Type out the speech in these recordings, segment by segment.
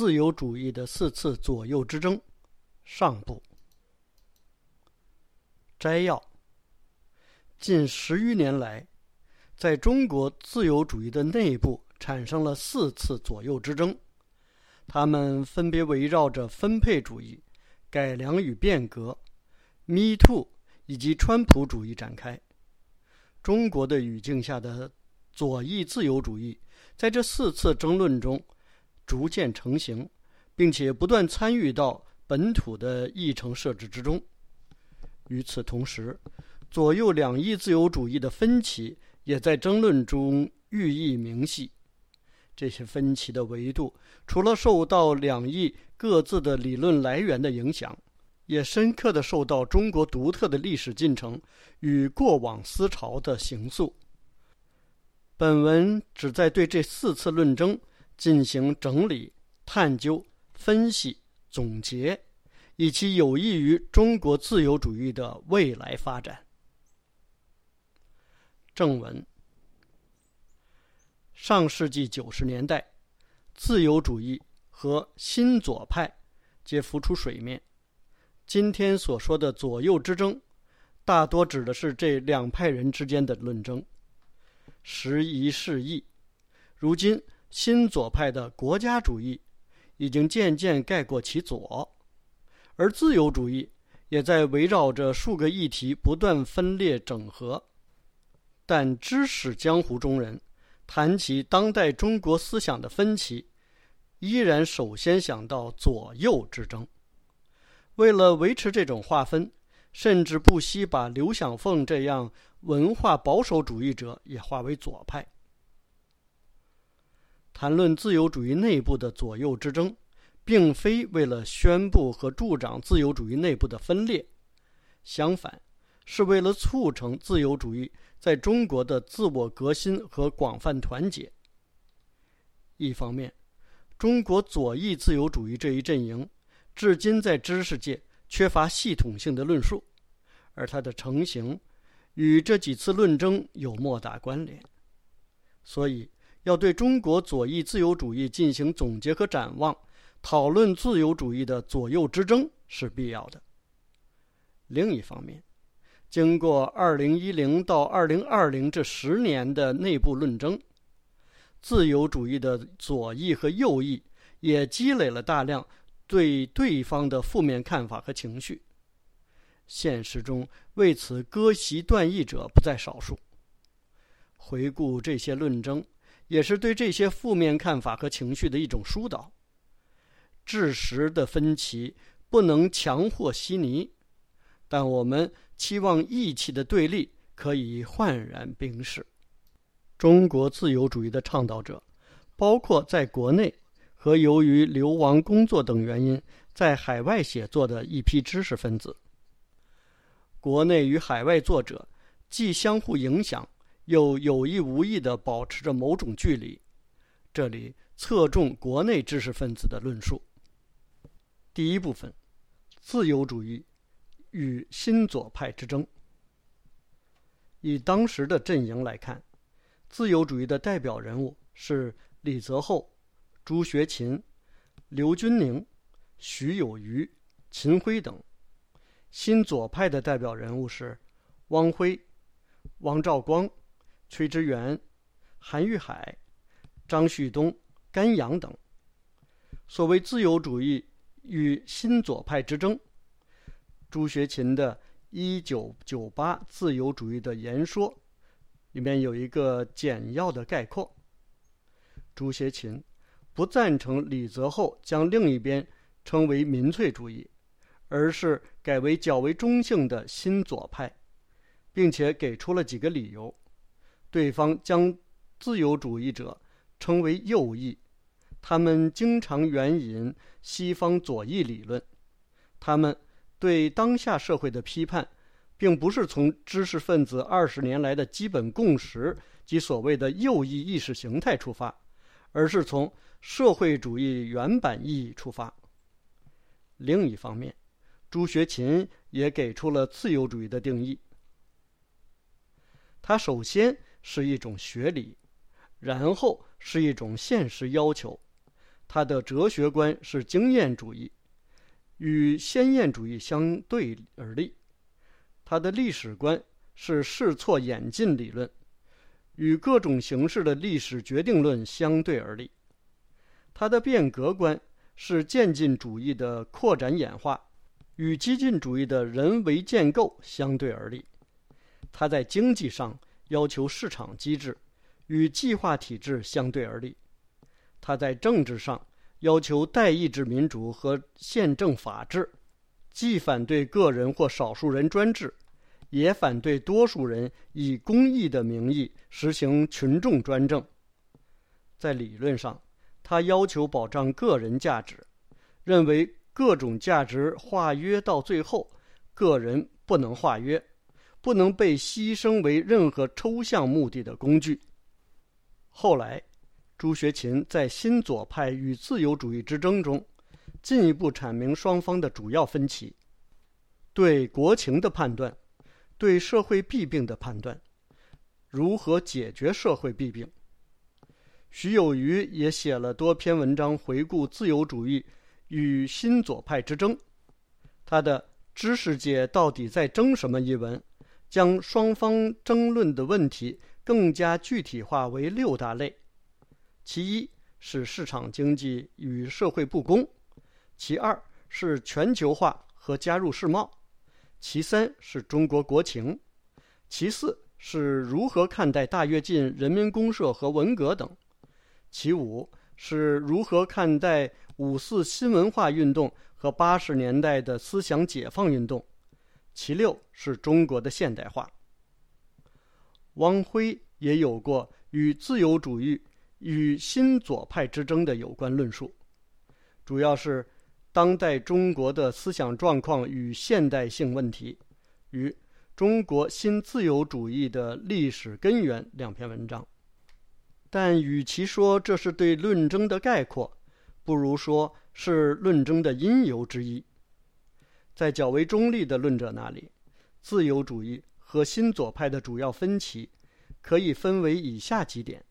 自由主义的四次左右之争，上部摘要：近十余年来，在中国自由主义的内部产生了四次左右之争，它们分别围绕着分配主义、改良与变革、Me Too 以及川普主义展开。中国的语境下的左翼自由主义，在这四次争论中。逐渐成型，并且不断参与到本土的议程设置之中。与此同时，左右两翼自由主义的分歧也在争论中愈益明晰。这些分歧的维度，除了受到两翼各自的理论来源的影响，也深刻的受到中国独特的历史进程与过往思潮的形塑。本文旨在对这四次论争。进行整理、探究、分析、总结，以其有益于中国自由主义的未来发展。正文：上世纪九十年代，自由主义和新左派皆浮出水面。今天所说的左右之争，大多指的是这两派人之间的论争。时移世易，如今。新左派的国家主义已经渐渐盖过其左，而自由主义也在围绕着数个议题不断分裂整合。但知识江湖中人谈起当代中国思想的分歧，依然首先想到左右之争。为了维持这种划分，甚至不惜把刘响凤这样文化保守主义者也划为左派。谈论自由主义内部的左右之争，并非为了宣布和助长自由主义内部的分裂，相反，是为了促成自由主义在中国的自我革新和广泛团结。一方面，中国左翼自由主义这一阵营至今在知识界缺乏系统性的论述，而它的成型与这几次论争有莫大关联，所以。要对中国左翼自由主义进行总结和展望，讨论自由主义的左右之争是必要的。另一方面，经过二零一零到二零二零这十年的内部论争，自由主义的左翼和右翼也积累了大量对对方的负面看法和情绪。现实中为此割席断义者不在少数。回顾这些论争。也是对这些负面看法和情绪的一种疏导。知识的分歧不能强或稀泥，但我们期望义气的对立可以焕然冰释。中国自由主义的倡导者，包括在国内和由于流亡工作等原因在海外写作的一批知识分子。国内与海外作者既相互影响。又有意无意地保持着某种距离。这里侧重国内知识分子的论述。第一部分：自由主义与新左派之争。以当时的阵营来看，自由主义的代表人物是李泽厚、朱学勤、刘君宁、徐有余、秦晖等；新左派的代表人物是汪晖、汪兆光。崔之元、韩玉海、张旭东、甘阳等。所谓自由主义与新左派之争，朱学勤的《一九九八自由主义的言说》里面有一个简要的概括：朱学勤不赞成李泽厚将另一边称为民粹主义，而是改为较为中性的新左派，并且给出了几个理由。对方将自由主义者称为右翼，他们经常援引西方左翼理论。他们对当下社会的批判，并不是从知识分子二十年来的基本共识及所谓的右翼意识形态出发，而是从社会主义原版意义出发。另一方面，朱学勤也给出了自由主义的定义。他首先。是一种学理，然后是一种现实要求，他的哲学观是经验主义，与先验主义相对而立；他的历史观是试错演进理论，与各种形式的历史决定论相对而立；他的变革观是渐进主义的扩展演化，与激进主义的人为建构相对而立；他在经济上要求市场机制。与计划体制相对而立，他在政治上要求代议制民主和宪政法治，既反对个人或少数人专制，也反对多数人以公益的名义实行群众专政。在理论上，他要求保障个人价值，认为各种价值化约到最后，个人不能化约，不能被牺牲为任何抽象目的的工具。后来，朱学勤在新左派与自由主义之争中，进一步阐明双方的主要分歧：对国情的判断，对社会弊病的判断，如何解决社会弊病。徐有余也写了多篇文章回顾自由主义与新左派之争。他的《知识界到底在争什么》一文，将双方争论的问题。更加具体化为六大类：其一是市场经济与社会不公；其二是全球化和加入世贸；其三是中国国情；其四是如何看待大跃进、人民公社和文革等；其五是如何看待五四新文化运动和八十年代的思想解放运动；其六是中国的现代化。汪晖也有过与自由主义与新左派之争的有关论述，主要是当代中国的思想状况与现代性问题与《中国新自由主义的历史根源》两篇文章。但与其说这是对论争的概括，不如说是论争的因由之一。在较为中立的论者那里，自由主义。和新左派的主要分歧，可以分为以下几点：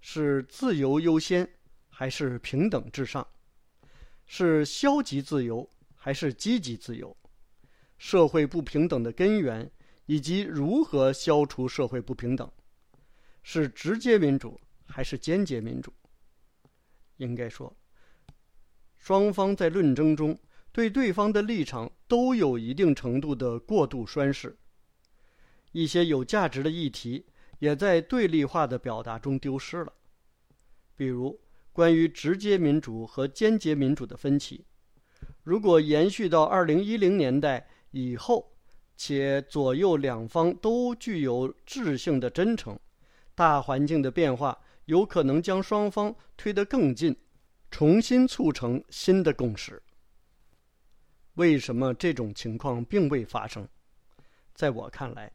是自由优先，还是平等至上？是消极自由，还是积极自由？社会不平等的根源，以及如何消除社会不平等？是直接民主，还是间接民主？应该说，双方在论争中对对方的立场都有一定程度的过度宣示。一些有价值的议题也在对立化的表达中丢失了，比如关于直接民主和间接民主的分歧。如果延续到二零一零年代以后，且左右两方都具有质性的真诚，大环境的变化有可能将双方推得更近，重新促成新的共识。为什么这种情况并未发生？在我看来。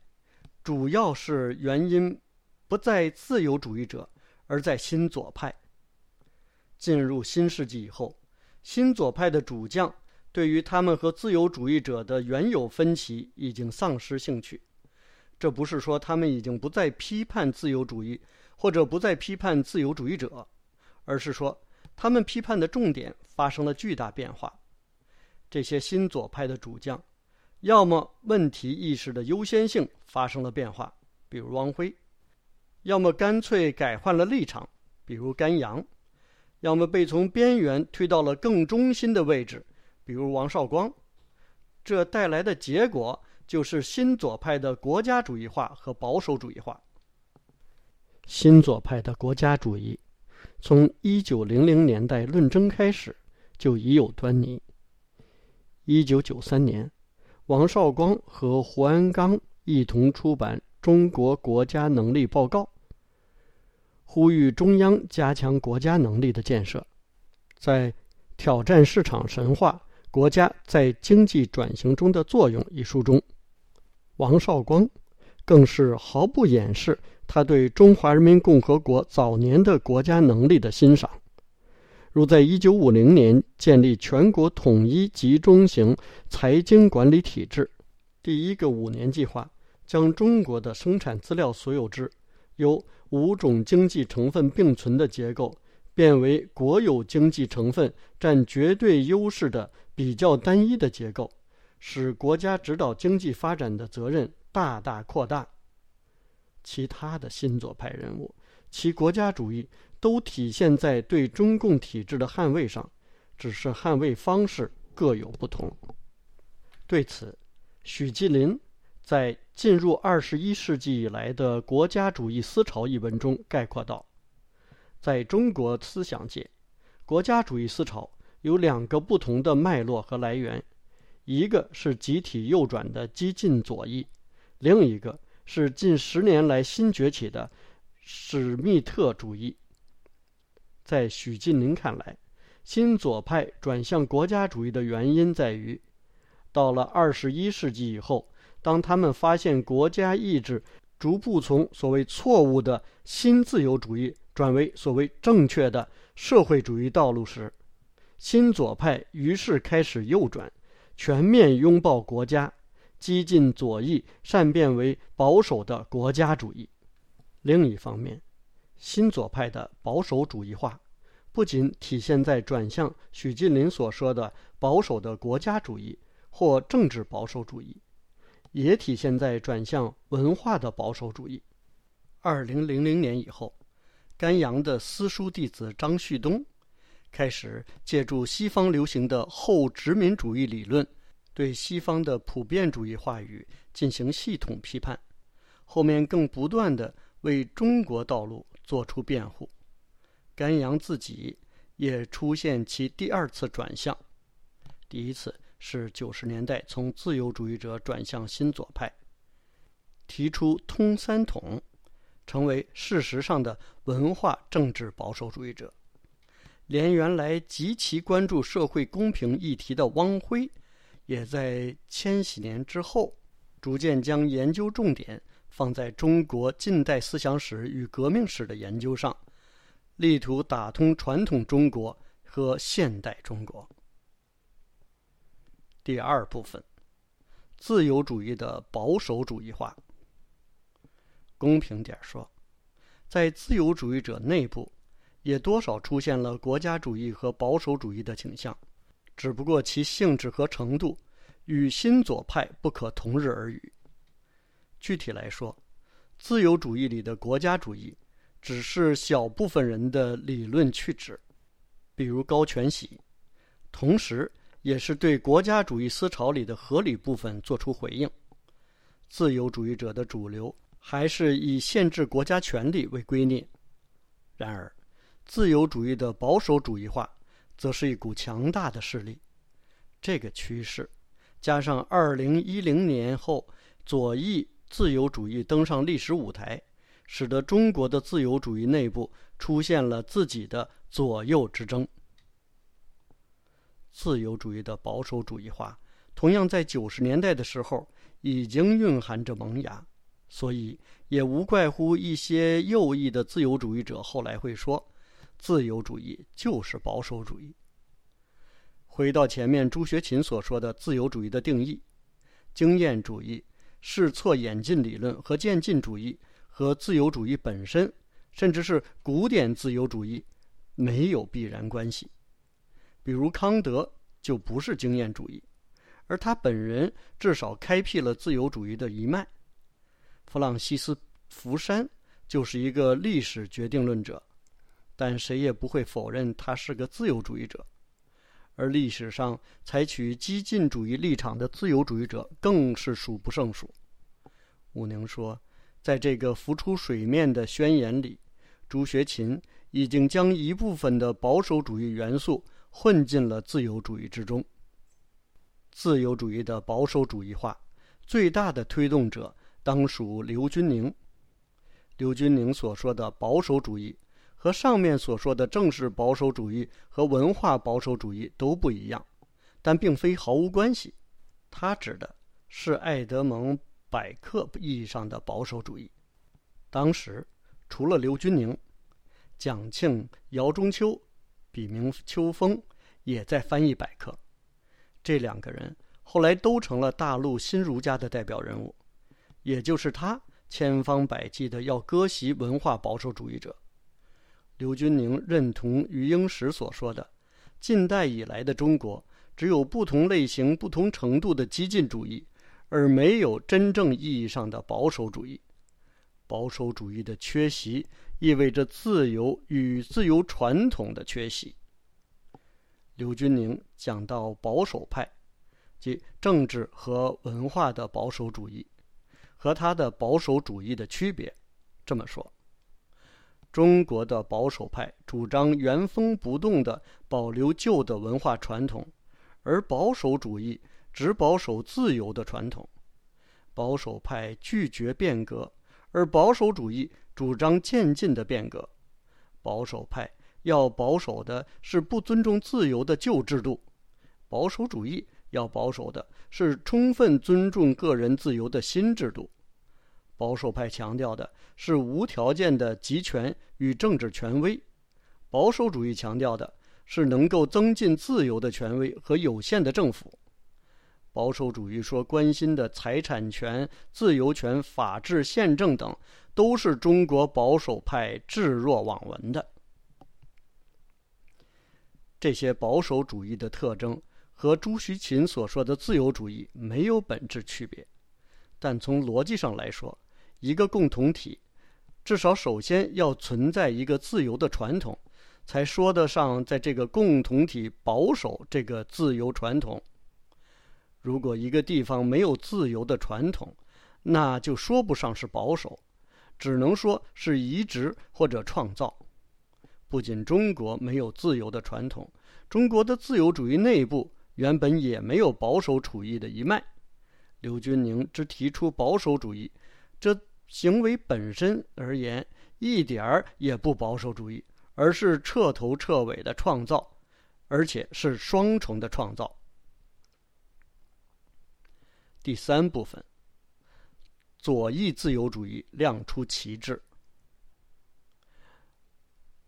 主要是原因不在自由主义者，而在新左派。进入新世纪以后，新左派的主将对于他们和自由主义者的原有分歧已经丧失兴趣。这不是说他们已经不再批判自由主义，或者不再批判自由主义者，而是说他们批判的重点发生了巨大变化。这些新左派的主将。要么问题意识的优先性发生了变化，比如汪晖；要么干脆改换了立场，比如甘阳；要么被从边缘推到了更中心的位置，比如王绍光。这带来的结果就是新左派的国家主义化和保守主义化。新左派的国家主义，从一九零零年代论争开始就已有端倪。一九九三年。王绍光和胡鞍钢一同出版《中国国家能力报告》，呼吁中央加强国家能力的建设。在《挑战市场神话：国家在经济转型中的作用》一书中，王绍光更是毫不掩饰他对中华人民共和国早年的国家能力的欣赏。如在1950年建立全国统一集中型财经管理体制，第一个五年计划将中国的生产资料所有制由五种经济成分并存的结构变为国有经济成分占绝对优势的比较单一的结构，使国家指导经济发展的责任大大扩大。其他的新左派人物，其国家主义都体现在对中共体制的捍卫上，只是捍卫方式各有不同。对此，许继林在《进入二十一世纪以来的国家主义思潮》一文中概括道。在中国思想界，国家主义思潮有两个不同的脉络和来源，一个是集体右转的激进左翼，另一个是近十年来新崛起的史密特主义。在许晋林看来，新左派转向国家主义的原因在于，到了二十一世纪以后，当他们发现国家意志逐步从所谓错误的新自由主义。转为所谓正确的社会主义道路时，新左派于是开始右转，全面拥抱国家，激进左翼善变为保守的国家主义。另一方面，新左派的保守主义化，不仅体现在转向许晋林所说的保守的国家主义或政治保守主义，也体现在转向文化的保守主义。二零零零年以后。甘阳的私塾弟子张旭东，开始借助西方流行的后殖民主义理论，对西方的普遍主义话语进行系统批判。后面更不断的为中国道路做出辩护。甘阳自己也出现其第二次转向，第一次是九十年代从自由主义者转向新左派，提出通三统。成为事实上的文化政治保守主义者，连原来极其关注社会公平议题的汪晖，也在千禧年之后，逐渐将研究重点放在中国近代思想史与革命史的研究上，力图打通传统中国和现代中国。第二部分，自由主义的保守主义化。公平点说，在自由主义者内部，也多少出现了国家主义和保守主义的倾向，只不过其性质和程度与新左派不可同日而语。具体来说，自由主义里的国家主义只是小部分人的理论去旨，比如高全喜，同时也是对国家主义思潮里的合理部分作出回应。自由主义者的主流。还是以限制国家权力为归臬。然而，自由主义的保守主义化，则是一股强大的势力。这个趋势，加上二零一零年后左翼自由主义登上历史舞台，使得中国的自由主义内部出现了自己的左右之争。自由主义的保守主义化，同样在九十年代的时候已经蕴含着萌芽。所以，也无怪乎一些右翼的自由主义者后来会说，自由主义就是保守主义。回到前面朱学勤所说的自由主义的定义，经验主义、试错演进理论和渐进主义和自由主义本身，甚至是古典自由主义，没有必然关系。比如康德就不是经验主义，而他本人至少开辟了自由主义的一脉。弗朗西斯·福山就是一个历史决定论者，但谁也不会否认他是个自由主义者。而历史上采取激进主义立场的自由主义者更是数不胜数。武宁说，在这个浮出水面的宣言里，朱学勤已经将一部分的保守主义元素混进了自由主义之中。自由主义的保守主义化最大的推动者。当属刘君宁。刘君宁所说的保守主义，和上面所说的正式保守主义和文化保守主义都不一样，但并非毫无关系。他指的是爱德蒙百克意义上的保守主义。当时，除了刘君宁，蒋庆、姚中秋，笔名秋风，也在翻译百科。这两个人后来都成了大陆新儒家的代表人物。也就是他千方百计的要割席文化保守主义者。刘君宁认同余英时所说的：“近代以来的中国，只有不同类型、不同程度的激进主义，而没有真正意义上的保守主义。保守主义的缺席，意味着自由与自由传统的缺席。”刘君宁讲到保守派，即政治和文化的保守主义，和他的保守主义的区别，这么说。中国的保守派主张原封不动地保留旧的文化传统，而保守主义只保守自由的传统。保守派拒绝变革，而保守主义主张渐进的变革。保守派要保守的是不尊重自由的旧制度，保守主义要保守的是充分尊重个人自由的新制度。保守派强调的是无条件的集权与政治权威，保守主义强调的是能够增进自由的权威和有限的政府。保守主义说关心的财产权、自由权、法治、宪政等，都是中国保守派置若罔闻的。这些保守主义的特征和朱徐勤所说的自由主义没有本质区别，但从逻辑上来说。一个共同体，至少首先要存在一个自由的传统，才说得上在这个共同体保守这个自由传统。如果一个地方没有自由的传统，那就说不上是保守，只能说是移植或者创造。不仅中国没有自由的传统，中国的自由主义内部原本也没有保守主义的一脉。刘君宁之提出保守主义，这。行为本身而言，一点儿也不保守主义，而是彻头彻尾的创造，而且是双重的创造。第三部分，左翼自由主义亮出旗帜。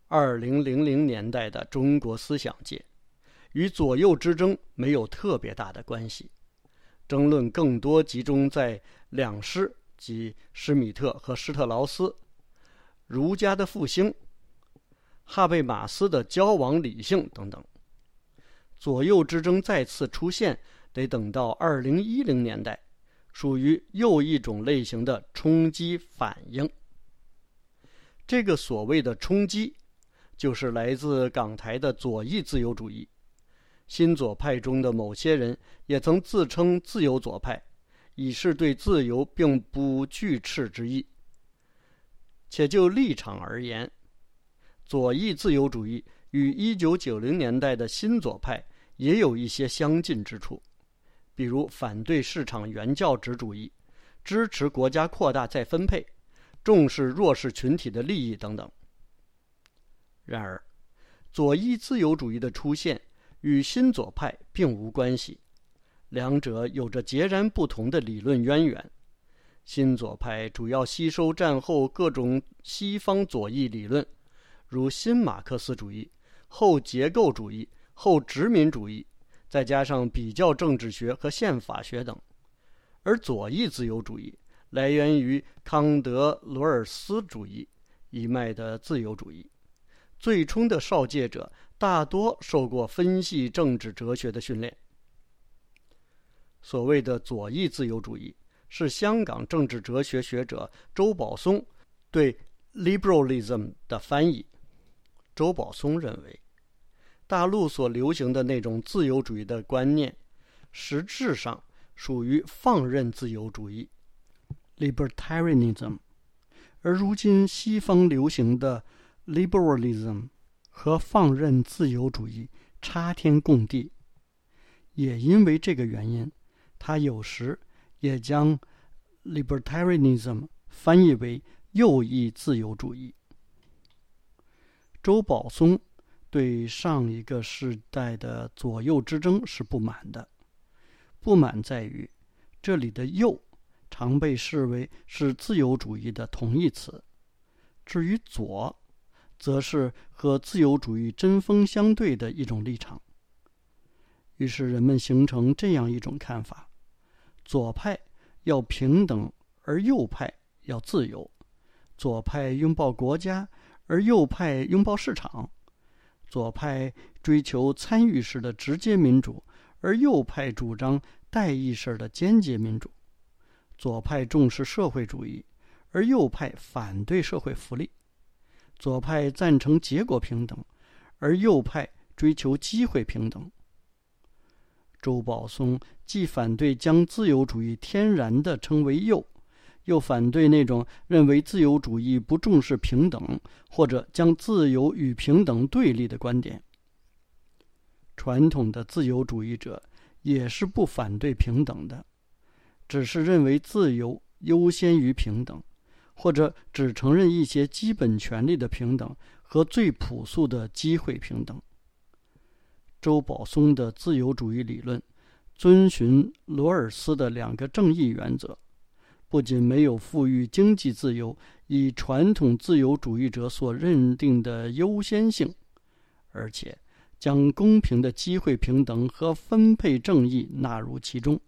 二零零零年代的中国思想界，与左右之争没有特别大的关系，争论更多集中在两师。即施米特和施特劳斯，儒家的复兴，哈贝马斯的交往理性等等，左右之争再次出现，得等到二零一零年代，属于又一种类型的冲击反应。这个所谓的冲击，就是来自港台的左翼自由主义，新左派中的某些人也曾自称自由左派。以示对自由并不惧斥之意。且就立场而言，左翼自由主义与一九九零年代的新左派也有一些相近之处，比如反对市场原教旨主义，支持国家扩大再分配，重视弱势群体的利益等等。然而，左翼自由主义的出现与新左派并无关系。两者有着截然不同的理论渊源。新左派主要吸收战后各种西方左翼理论，如新马克思主义、后结构主义、后殖民主义，再加上比较政治学和宪法学等；而左翼自由主义来源于康德、罗尔斯主义一脉的自由主义。最初的少界者大多受过分析政治哲学的训练。所谓的左翼自由主义，是香港政治哲学学者周保松对 liberalism 的翻译。周保松认为，大陆所流行的那种自由主义的观念，实质上属于放任自由主义 （libertarianism），而如今西方流行的 liberalism 和放任自由主义差天共地。也因为这个原因。他有时也将 libertarianism 翻译为右翼自由主义。周宝松对上一个时代的左右之争是不满的，不满在于这里的“右”常被视为是自由主义的同义词，至于“左”，则是和自由主义针锋相对的一种立场。于是人们形成这样一种看法。左派要平等，而右派要自由；左派拥抱国家，而右派拥抱市场；左派追求参与式的直接民主，而右派主张代议式的间接民主；左派重视社会主义，而右派反对社会福利；左派赞成结果平等，而右派追求机会平等。周保松既反对将自由主义天然地称为右，又反对那种认为自由主义不重视平等或者将自由与平等对立的观点。传统的自由主义者也是不反对平等的，只是认为自由优先于平等，或者只承认一些基本权利的平等和最朴素的机会平等。周保松的自由主义理论遵循罗尔斯的两个正义原则，不仅没有赋予经济自由以传统自由主义者所认定的优先性，而且将公平的机会平等和分配正义纳入其中，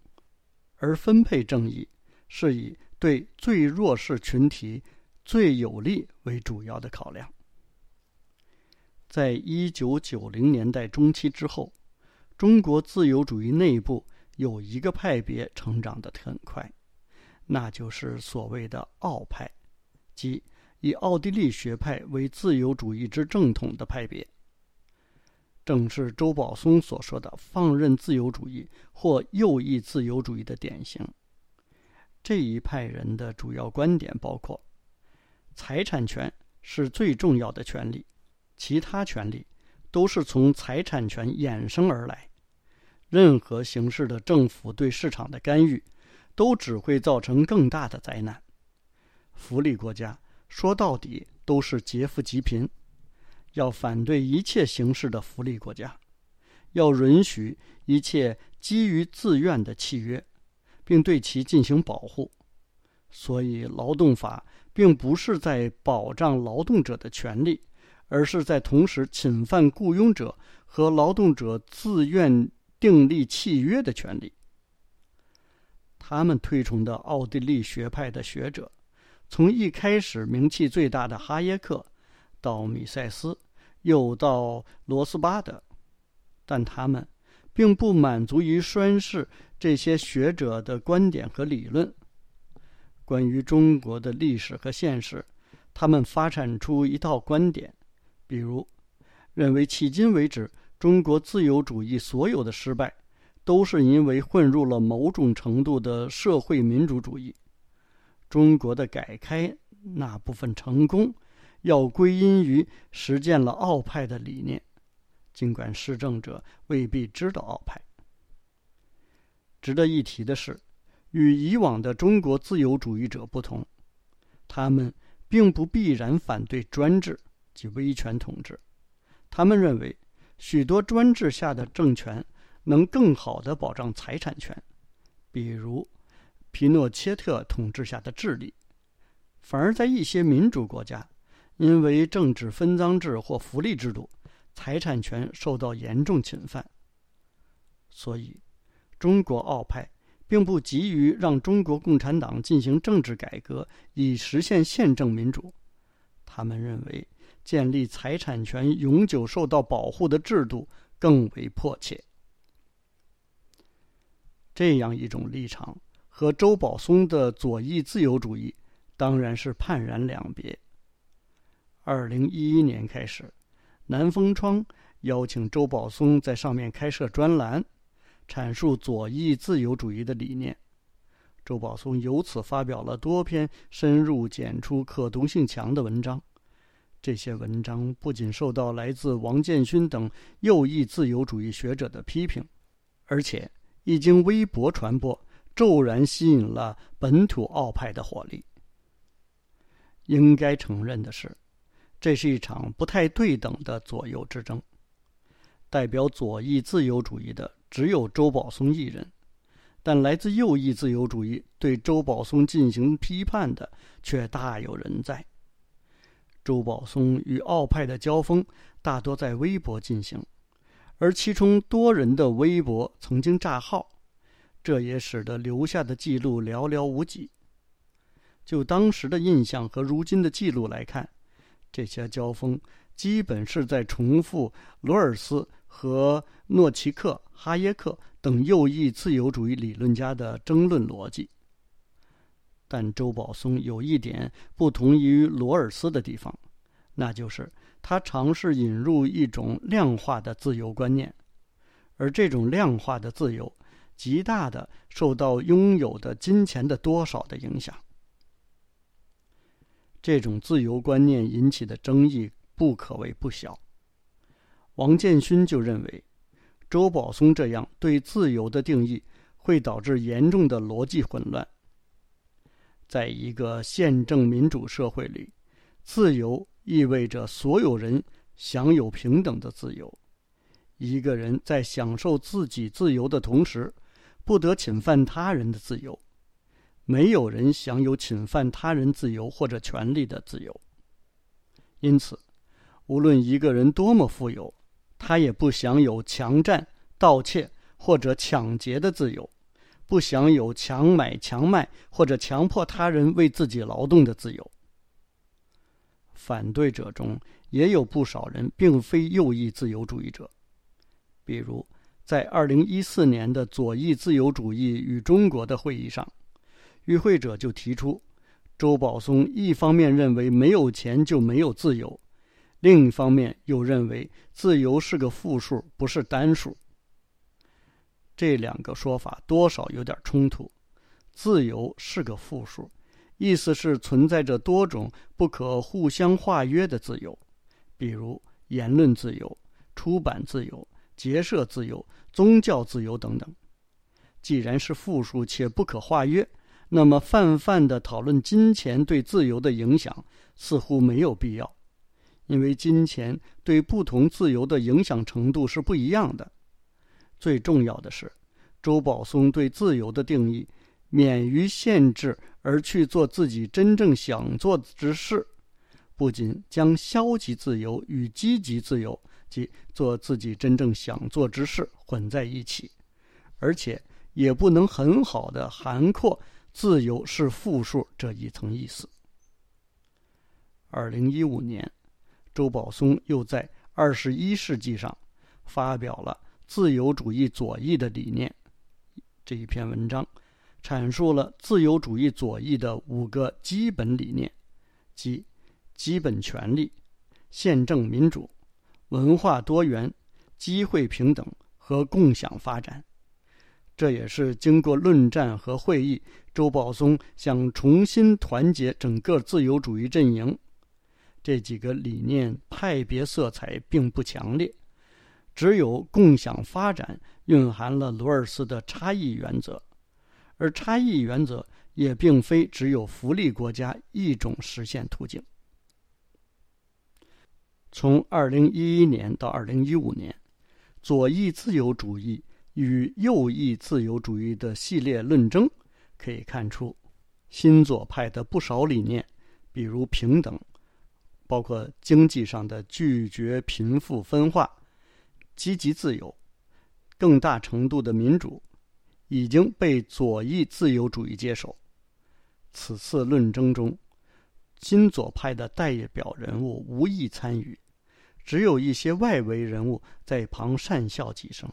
而分配正义是以对最弱势群体最有利为主要的考量。在一九九零年代中期之后，中国自由主义内部有一个派别成长得很快，那就是所谓的奥派，即以奥地利学派为自由主义之正统的派别。正是周保松所说的放任自由主义或右翼自由主义的典型。这一派人的主要观点包括：财产权是最重要的权利。其他权利都是从财产权衍生而来。任何形式的政府对市场的干预，都只会造成更大的灾难。福利国家说到底都是劫富济贫。要反对一切形式的福利国家，要允许一切基于自愿的契约，并对其进行保护。所以，劳动法并不是在保障劳动者的权利。而是在同时侵犯雇佣者和劳动者自愿订立契约的权利。他们推崇的奥地利学派的学者，从一开始名气最大的哈耶克，到米塞斯，又到罗斯巴德，但他们并不满足于宣示这些学者的观点和理论。关于中国的历史和现实，他们发展出一套观点。比如，认为迄今为止中国自由主义所有的失败，都是因为混入了某种程度的社会民主主义。中国的改开那部分成功，要归因于实践了奥派的理念，尽管施政者未必知道奥派。值得一提的是，与以往的中国自由主义者不同，他们并不必然反对专制。及威权统治，他们认为许多专制下的政权能更好地保障财产权，比如皮诺切特统治下的智利。反而在一些民主国家，因为政治分赃制或福利制度，财产权受到严重侵犯。所以，中国奥派并不急于让中国共产党进行政治改革以实现宪政民主，他们认为。建立财产权永久受到保护的制度更为迫切。这样一种立场和周保松的左翼自由主义当然是判然两别。二零一一年开始，南风窗邀请周保松在上面开设专栏，阐述左翼自由主义的理念。周保松由此发表了多篇深入简出、可读性强的文章。这些文章不仅受到来自王建勋等右翼自由主义学者的批评，而且一经微博传播，骤然吸引了本土奥派的火力。应该承认的是，这是一场不太对等的左右之争。代表左翼自由主义的只有周保松一人，但来自右翼自由主义对周保松进行批判的却大有人在。周宝松与奥派的交锋大多在微博进行，而其中多人的微博曾经炸号，这也使得留下的记录寥寥无几。就当时的印象和如今的记录来看，这些交锋基本是在重复罗尔斯和诺奇克、哈耶克等右翼自由主义理论家的争论逻辑。但周保松有一点不同于罗尔斯的地方，那就是他尝试引入一种量化的自由观念，而这种量化的自由极大的受到拥有的金钱的多少的影响。这种自由观念引起的争议不可谓不小。王建勋就认为，周保松这样对自由的定义会导致严重的逻辑混乱。在一个宪政民主社会里，自由意味着所有人享有平等的自由。一个人在享受自己自由的同时，不得侵犯他人的自由。没有人享有侵犯他人自由或者权利的自由。因此，无论一个人多么富有，他也不享有强占、盗窃或者抢劫的自由，不享有强买强卖或者强迫他人为自己劳动的自由。反对者中也有不少人并非右翼自由主义者，比如在二零一四年的左翼自由主义与中国的会议上。与会者就提出，周保松一方面认为没有钱就没有自由，另一方面又认为自由是个负数，不是单数。这两个说法多少有点冲突。自由是个负数，意思是存在着多种不可互相化约的自由，比如言论自由、出版自由、结社自由、宗教自由等等。既然是负数且不可化约。那么，泛泛的讨论金钱对自由的影响似乎没有必要，因为金钱对不同自由的影响程度是不一样的。最重要的是，周保松对自由的定义免于限制而去做自己真正想做之事，不仅将消极自由与积极自由即做自己真正想做之事混在一起，而且也不能很好的涵括。自由是负数这一层意思。二零一五年，周保松又在《二十一世纪》上发表了自由主义左翼的理念这一篇文章，阐述了自由主义左翼的五个基本理念，即基本权利、宪政民主、文化多元、机会平等和共享发展。这也是经过论战和会议，周保松想重新团结整个自由主义阵营。这几个理念派别色彩并不强烈，只有共享发展蕴含了罗尔斯的差异原则，而差异原则也并非只有福利国家一种实现途径。从二零一一年到二零一五年，左翼自由主义。与右翼自由主义的系列论争可以看出，新左派的不少理念，比如平等，包括经济上的拒绝贫富分化、积极自由、更大程度的民主，已经被左翼自由主义接受。此次论争中，新左派的代表人物无意参与，只有一些外围人物在旁讪笑几声。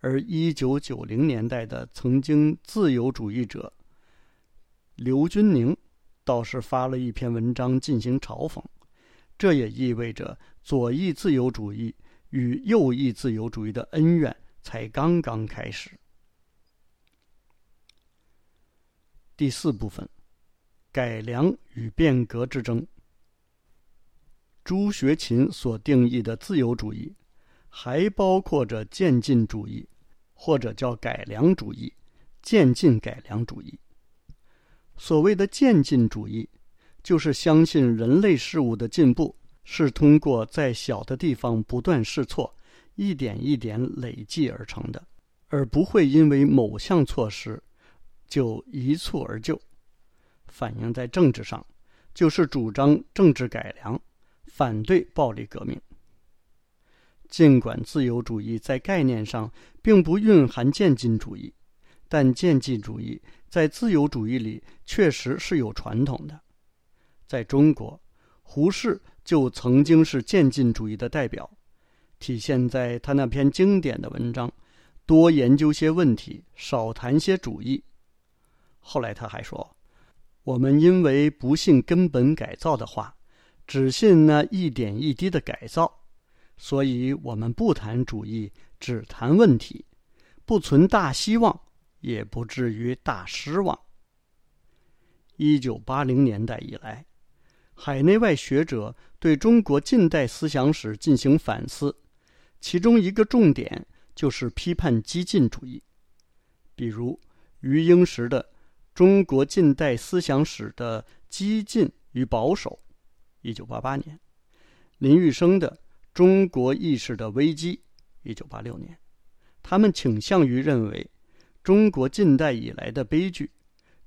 而一九九零年代的曾经自由主义者刘军宁倒是发了一篇文章进行嘲讽，这也意味着左翼自由主义与右翼自由主义的恩怨才刚刚开始。第四部分：改良与变革之争。朱学勤所定义的自由主义。还包括着渐进主义，或者叫改良主义、渐进改良主义。所谓的渐进主义，就是相信人类事物的进步是通过在小的地方不断试错，一点一点累计而成的，而不会因为某项措施就一蹴而就。反映在政治上，就是主张政治改良，反对暴力革命。尽管自由主义在概念上并不蕴含渐进主义，但渐进主义在自由主义里确实是有传统的。在中国，胡适就曾经是渐进主义的代表，体现在他那篇经典的文章“多研究些问题，少谈些主义”。后来他还说：“我们因为不信根本改造的话，只信那一点一滴的改造，所以我们不谈主义，只谈问题，不存大希望，也不至于大失望。”一九八零年代以来，海内外学者对中国近代思想史进行反思，其中一个重点就是批判激进主义。比如余英时的《中国近代思想史的激进与保守》，一九八八年；林玉生的《中国意识的危机》，一九八六年。他们倾向于认为，中国近代以来的悲剧。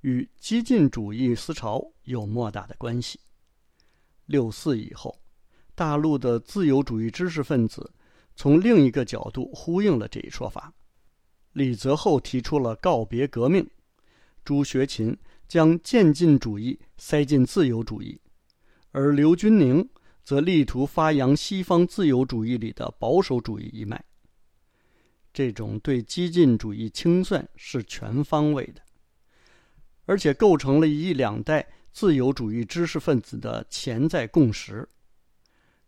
与激进主义思潮有莫大的关系。六四以后，大陆的自由主义知识分子从另一个角度呼应了这一说法。李泽厚提出了告别革命，朱学勤将渐进主义塞进自由主义，而刘君宁则力图发扬西方自由主义里的保守主义一脉。这种对激进主义清算是全方位的。而且构成了一两代自由主义知识分子的潜在共识。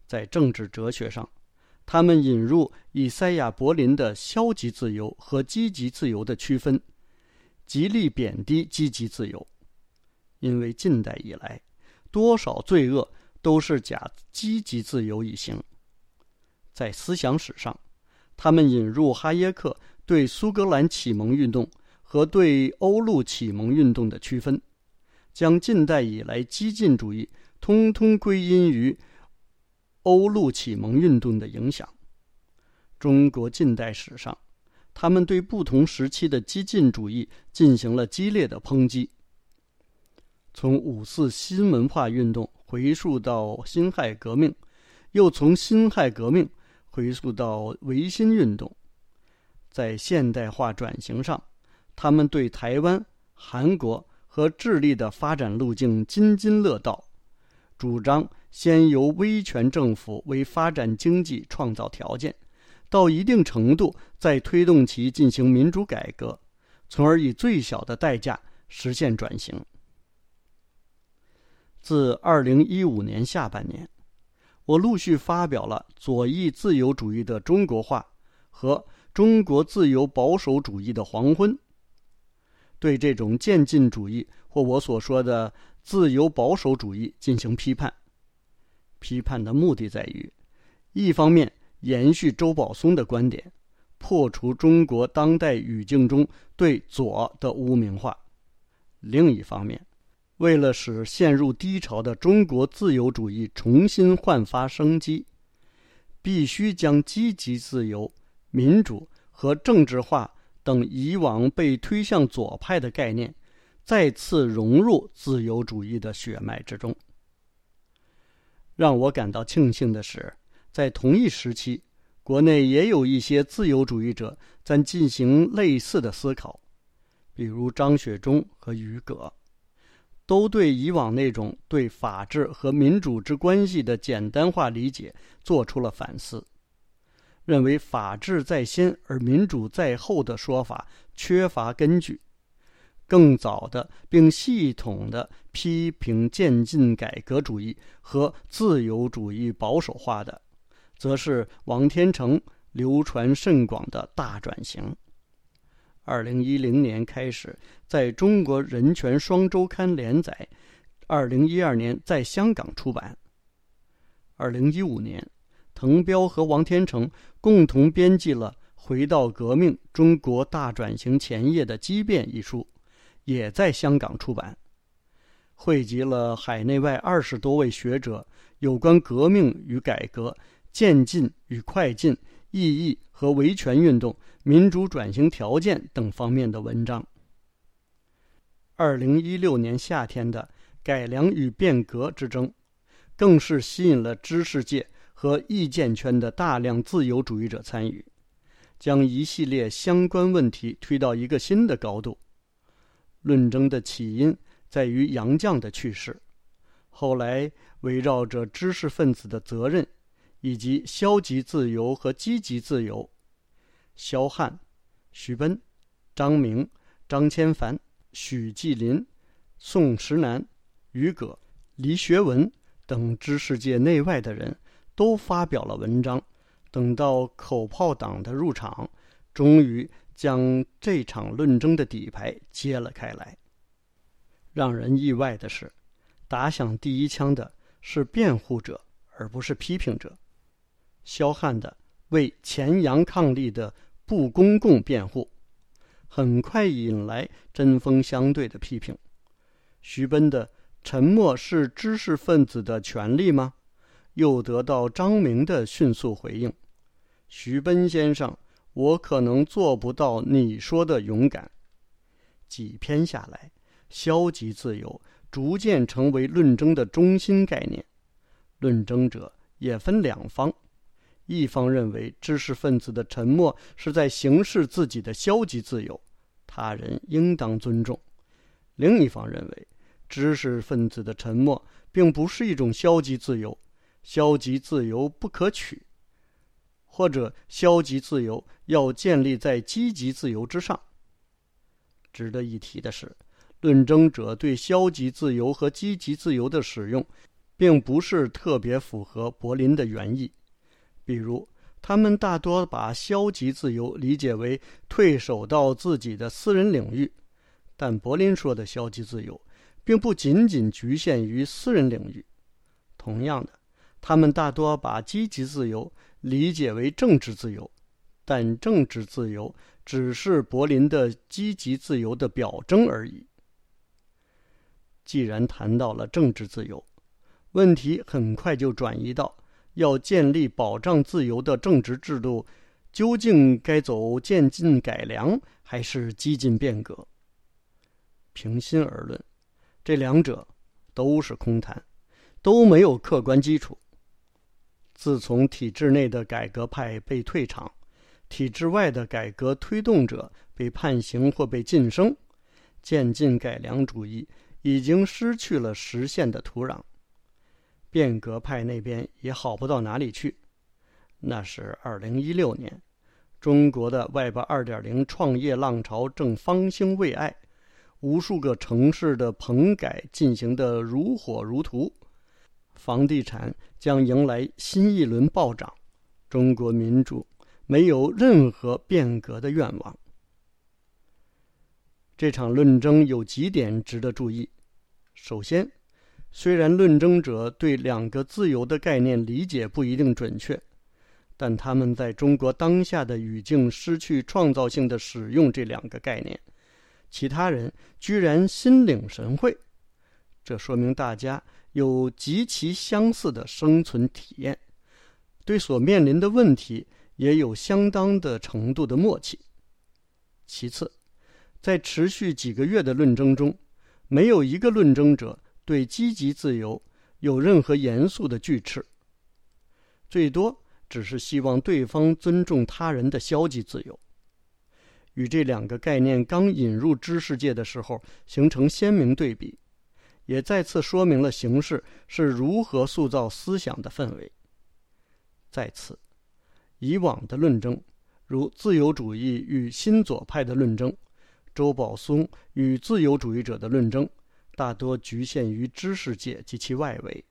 在政治哲学上，他们引入以赛亚·柏林的消极自由和积极自由的区分，极力贬低积极自由，因为近代以来，多少罪恶都是假积极自由以行。在思想史上，他们引入哈耶克对苏格兰启蒙运动。和对欧陆启蒙运动的区分，将近代以来激进主义通通归因于欧陆启蒙运动的影响。中国近代史上，他们对不同时期的激进主义进行了激烈的抨击。从五四新文化运动回溯到辛亥革命，又从辛亥革命回溯到维新运动，在现代化转型上。他们对台湾、韩国和智利的发展路径津津乐道，主张先由威权政府为发展经济创造条件，到一定程度再推动其进行民主改革，从而以最小的代价实现转型。自二零一五年下半年，我陆续发表了《左翼自由主义的中国化》和《中国自由保守主义的黄昏》。对这种渐进主义或我所说的自由保守主义进行批判，批判的目的在于，一方面延续周保松的观点，破除中国当代语境中对左的污名化；另一方面，为了使陷入低潮的中国自由主义重新焕发生机，必须将积极自由、民主和政治化。等以往被推向左派的概念，再次融入自由主义的血脉之中。让我感到庆幸的是，在同一时期，国内也有一些自由主义者在进行类似的思考，比如张雪忠和于葛，都对以往那种对法治和民主之关系的简单化理解做出了反思。认为法治在先而民主在后的说法缺乏根据。更早的并系统的批评渐进改革主义和自由主义保守化的，则是王天成流传甚广的大转型。二零一零年开始在中国人权双周刊连载，二零一二年在香港出版。二零一五年。滕彪和王天成共同编辑了《回到革命：中国大转型前夜的激变》一书，也在香港出版，汇集了海内外二十多位学者有关革命与改革、渐进与快进、意义和维权运动、民主转型条件等方面的文章。二零一六年夏天的改良与变革之争，更是吸引了知识界。和意见圈的大量自由主义者参与，将一系列相关问题推到一个新的高度。论争的起因在于杨绛的去世，后来围绕着知识分子的责任，以及消极自由和积极自由，萧汉、徐奔、张明、张千帆、许继林、宋时南、于葛、李学文等知识界内外的人都发表了文章。等到口炮党的入场，终于将这场论争的底牌揭了开来。让人意外的是，打响第一枪的是辩护者，而不是批评者。萧汉的为前洋抗力的不公共辩护，很快引来针锋相对的批评。徐奔的沉默是知识分子的权利吗？又得到张明的迅速回应。徐奔先生，我可能做不到你说的勇敢。几篇下来，消极自由逐渐成为论争的中心概念。论争者也分两方：一方认为知识分子的沉默是在行使自己的消极自由，他人应当尊重；另一方认为知识分子的沉默并不是一种消极自由，消极自由不可取。或者消极自由要建立在积极自由之上。值得一提的是，论争者对消极自由和积极自由的使用，并不是特别符合柏林的原意。比如，他们大多把消极自由理解为退守到自己的私人领域，但柏林说的消极自由，并不仅仅局限于私人领域。同样的，他们大多把积极自由。理解为政治自由，但政治自由只是柏林的积极自由的表征而已。既然谈到了政治自由，问题很快就转移到要建立保障自由的政治制度，究竟该走渐进改良还是激进变革？平心而论，这两者都是空谈，都没有客观基础。自从体制内的改革派被退场，体制外的改革推动者被判刑或被晋升，渐进改良主义已经失去了实现的土壤。变革派那边也好不到哪里去。那是二零一六年，中国的 Web 二点零创业浪潮正方兴未艾，无数个城市的棚改进行的如火如荼。房地产将迎来新一轮暴涨，中国民主没有任何变革的愿望。这场论争有几点值得注意：首先，虽然论争者对两个自由的概念理解不一定准确，但他们在中国当下的语境失去创造性的使用这两个概念，其他人居然心领神会，这说明大家。有极其相似的生存体验，对所面临的问题也有相当的程度的默契。其次，在持续几个月的论争中，没有一个论争者对积极自由有任何严肃的拒斥，最多只是希望对方尊重他人的消极自由。与这两个概念刚引入知识界的时候形成鲜明对比。也再次说明了形式是如何塑造思想的氛围。再次，以往的论争，如自由主义与新左派的论争，周宝松与自由主义者的论争，大多局限于知识界及其外围。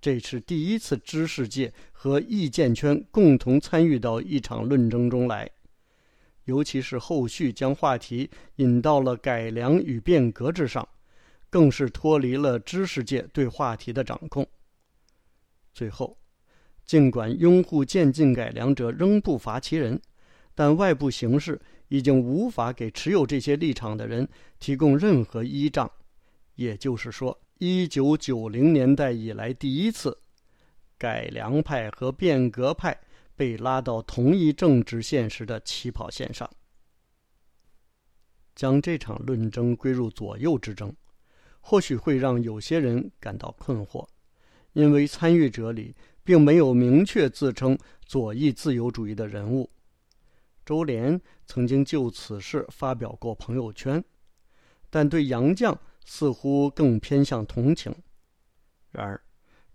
这是第一次知识界和意见圈共同参与到一场论争中来，尤其是后续将话题引到了改良与变革之上。更是脱离了知识界对话题的掌控。最后，尽管拥护渐进改良者仍不乏其人，但外部形势已经无法给持有这些立场的人提供任何依仗。也就是说，一九九零年代以来第一次，改良派和变革派被拉到同一政治现实的起跑线上。将这场论争归入左右之争。或许会让有些人感到困惑，因为参与者里并没有明确自称左翼自由主义的人物。周濂曾经就此事发表过朋友圈，但对杨绛似乎更偏向同情。然而，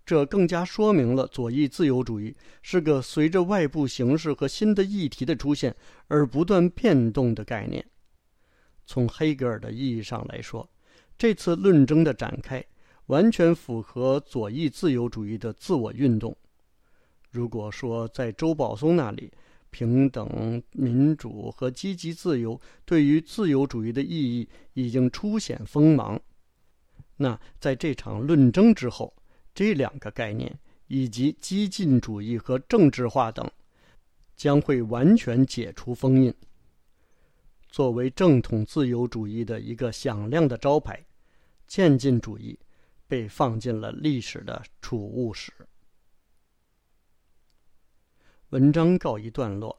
这更加说明了左翼自由主义是个随着外部形势和新的议题的出现而不断变动的概念。从黑格尔的意义上来说，这次论争的展开完全符合左翼自由主义的自我运动。如果说在周保松那里，平等、民主和积极自由对于自由主义的意义已经初显锋芒，那在这场论争之后，这两个概念以及激进主义和政治化等，将会完全解除封印。作为正统自由主义的一个响亮的招牌，渐进主义被放进了历史的储物室。文章告一段落，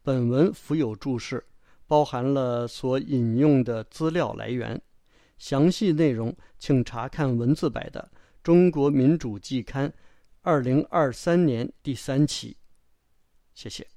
本文附有注释，包含了所引用的资料来源。详细内容请查看文字版的《中国民主季刊》二零二三年第三期。谢谢。